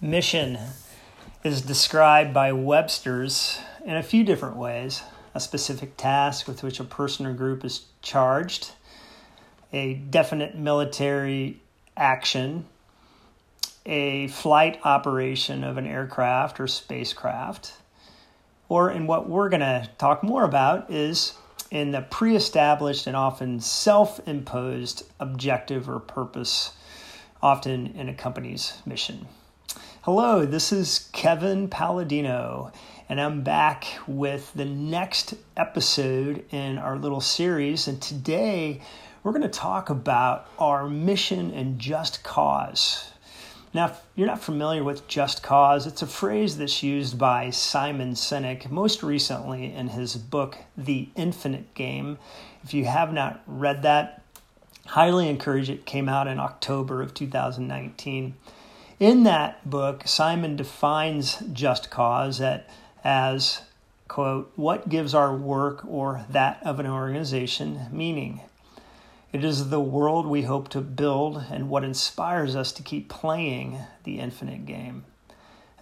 Mission is described by Webster's in a few different ways. A specific task with which a person or group is charged, a definite military action, a flight operation of an aircraft or spacecraft, or in what we're going to talk more about is in the pre established and often self imposed objective or purpose, often in a company's mission. Hello, this is Kevin Palladino, and I'm back with the next episode in our little series. And today we're going to talk about our mission and just cause. Now, if you're not familiar with just cause, it's a phrase that's used by Simon Sinek most recently in his book, The Infinite Game. If you have not read that, highly encourage it. it came out in October of 2019. In that book, Simon defines just cause at, as, quote, what gives our work or that of an organization meaning. It is the world we hope to build and what inspires us to keep playing the infinite game.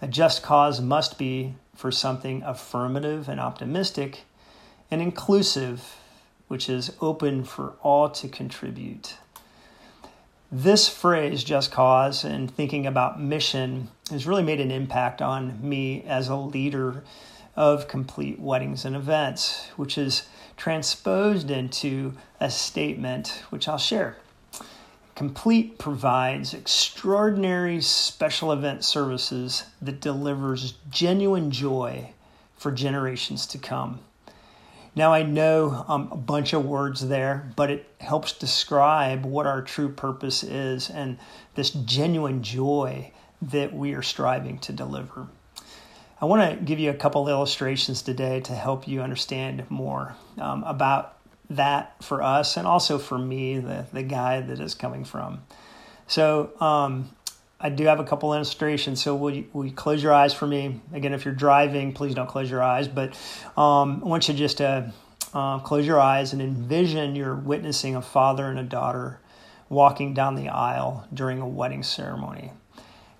A just cause must be for something affirmative and optimistic and inclusive, which is open for all to contribute. This phrase, just cause, and thinking about mission has really made an impact on me as a leader of complete weddings and events, which is transposed into a statement which I'll share. Complete provides extraordinary special event services that delivers genuine joy for generations to come. Now, I know um, a bunch of words there, but it helps describe what our true purpose is and this genuine joy that we are striving to deliver. I want to give you a couple illustrations today to help you understand more um, about that for us and also for me, the, the guy that is coming from. So, um, I do have a couple illustrations. So will you, will you close your eyes for me? Again, if you're driving, please don't close your eyes. But um, I want you just to uh, close your eyes and envision you're witnessing a father and a daughter walking down the aisle during a wedding ceremony.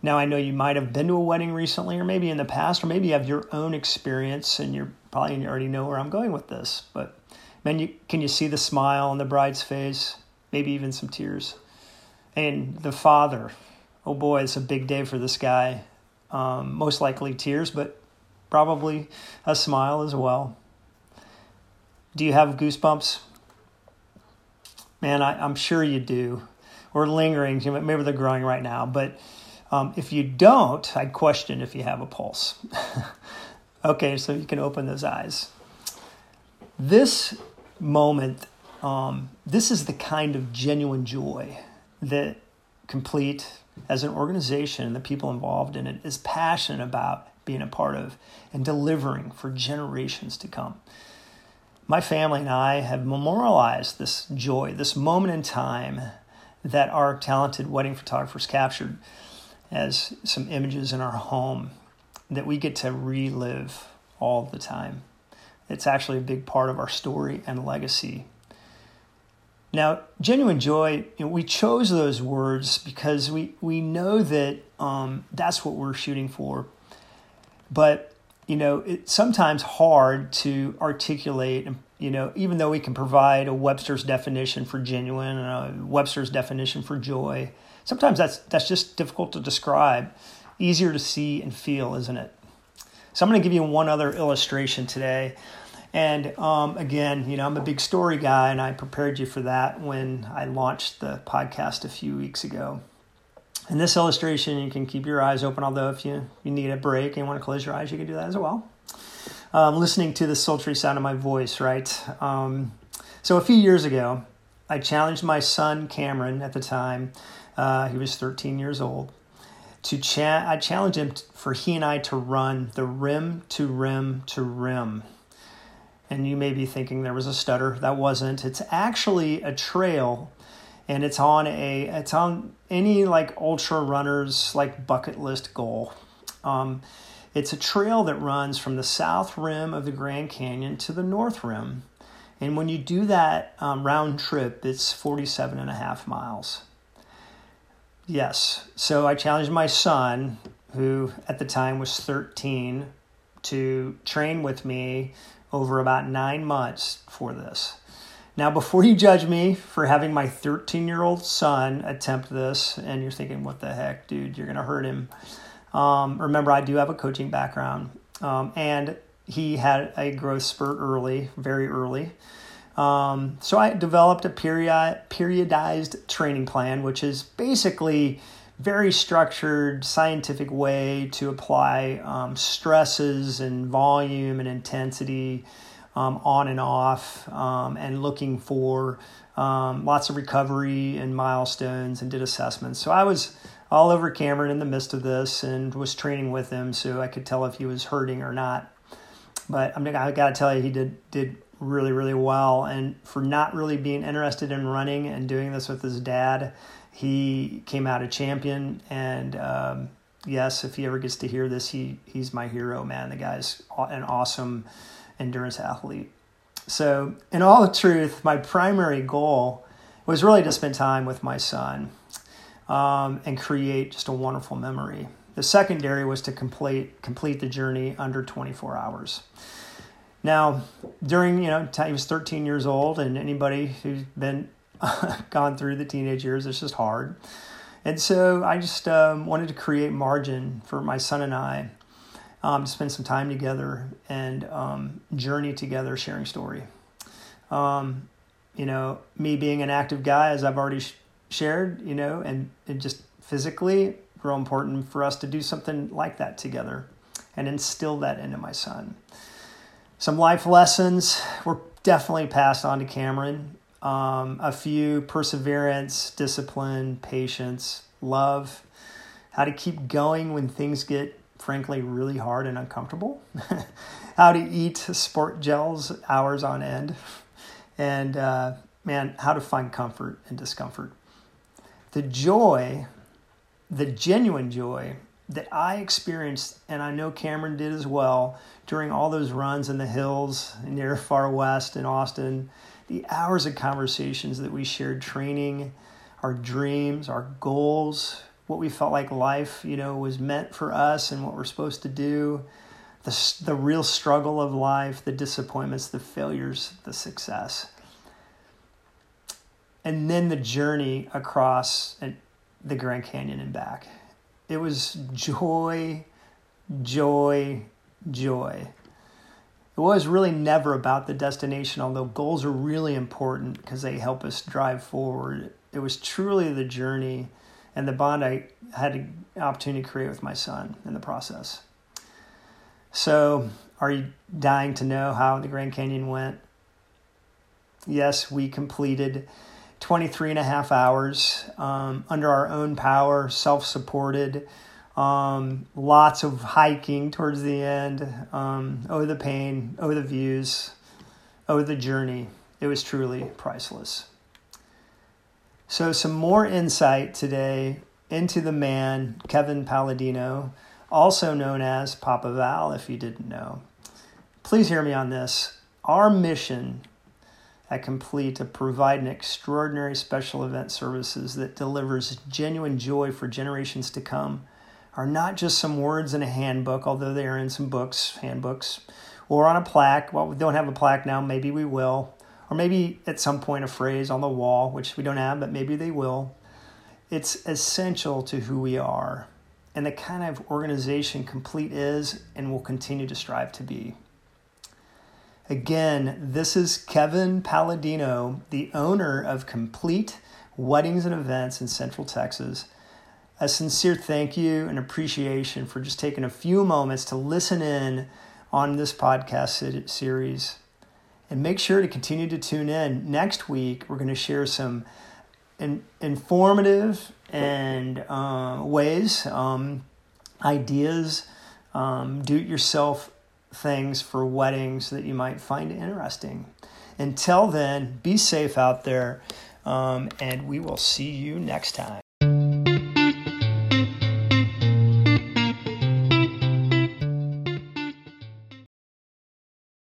Now, I know you might have been to a wedding recently, or maybe in the past, or maybe you have your own experience and you're probably you already know where I'm going with this. But man, you, can you see the smile on the bride's face? Maybe even some tears. And the father, oh boy, it's a big day for this guy. Um, most likely tears, but probably a smile as well. Do you have goosebumps? Man, I, am sure you do. Or lingering, maybe they're growing right now. But um, if you don't, I'd question if you have a pulse. okay, so you can open those eyes. This moment, um, this is the kind of genuine joy that Complete as an organization, and the people involved in it, is passionate about being a part of and delivering for generations to come. My family and I have memorialized this joy, this moment in time that our talented wedding photographers captured as some images in our home that we get to relive all the time. It's actually a big part of our story and legacy now, genuine joy, you know, we chose those words because we, we know that um, that's what we're shooting for. But, you know, it's sometimes hard to articulate, you know, even though we can provide a Webster's definition for genuine and a Webster's definition for joy, sometimes that's, that's just difficult to describe. Easier to see and feel, isn't it? So I'm going to give you one other illustration today. And um, again, you know, I'm a big story guy, and I prepared you for that when I launched the podcast a few weeks ago. In this illustration, you can keep your eyes open, although if you, you need a break and want to close your eyes, you can do that as well. Um, listening to the sultry sound of my voice, right? Um, so a few years ago, I challenged my son Cameron at the time, uh, he was 13 years old, to cha- I challenged him for he and I to run the rim to rim to rim and you may be thinking there was a stutter. That wasn't. It's actually a trail and it's on a it's on any like ultra runners like bucket list goal. Um, it's a trail that runs from the south rim of the Grand Canyon to the north rim. And when you do that um, round trip, it's 47 and a half miles. Yes. So I challenged my son, who at the time was 13, to train with me over about nine months for this. Now, before you judge me for having my 13 year old son attempt this, and you're thinking, what the heck, dude, you're going to hurt him. Um, remember, I do have a coaching background, um, and he had a growth spurt early, very early. Um, so I developed a period, periodized training plan, which is basically very structured, scientific way to apply um, stresses and volume and intensity um, on and off, um, and looking for um, lots of recovery and milestones and did assessments. So I was all over Cameron in the midst of this and was training with him so I could tell if he was hurting or not. But I'm I got to tell you, he did did really really well. And for not really being interested in running and doing this with his dad, he came out a champion. And um, yes, if he ever gets to hear this, he he's my hero, man. The guy's an awesome endurance athlete. So, in all the truth, my primary goal was really to spend time with my son um, and create just a wonderful memory. The secondary was to complete complete the journey under 24 hours. Now, during you know, he was 13 years old, and anybody who's been gone through the teenage years, it's just hard. And so I just um, wanted to create margin for my son and I um, to spend some time together and um, journey together, sharing story. Um, you know, me being an active guy, as I've already shared, you know, and, and just physically, real important for us to do something like that together and instill that into my son. Some life lessons were definitely passed on to Cameron. Um, a few perseverance, discipline, patience, love, how to keep going when things get, frankly, really hard and uncomfortable, how to eat sport gels hours on end, and uh, man, how to find comfort in discomfort. The joy the genuine joy that I experienced, and I know Cameron did as well, during all those runs in the hills near far west in Austin, the hours of conversations that we shared training, our dreams, our goals, what we felt like life, you know, was meant for us and what we're supposed to do, the, the real struggle of life, the disappointments, the failures, the success. And then the journey across the Grand Canyon and back. It was joy, joy, joy. It was really never about the destination, although goals are really important because they help us drive forward. It was truly the journey and the bond I had an opportunity to create with my son in the process. So, are you dying to know how the Grand Canyon went? Yes, we completed 23 and a half hours um, under our own power, self supported. Um, lots of hiking towards the end. Um, oh, the pain. Oh, the views. Oh, the journey. It was truly priceless. So, some more insight today into the man, Kevin Palladino, also known as Papa Val, if you didn't know. Please hear me on this. Our mission at Complete to provide an extraordinary special event services that delivers genuine joy for generations to come are not just some words in a handbook, although they are in some books, handbooks, or on a plaque. Well, we don't have a plaque now, maybe we will. Or maybe at some point a phrase on the wall, which we don't have, but maybe they will. It's essential to who we are and the kind of organization Complete is and will continue to strive to be. Again, this is Kevin Palladino, the owner of Complete Weddings and Events in Central Texas. A sincere thank you and appreciation for just taking a few moments to listen in on this podcast series. And make sure to continue to tune in. Next week, we're going to share some in, informative and uh, ways, um, ideas, um, do it yourself things for weddings that you might find interesting. Until then, be safe out there, um, and we will see you next time.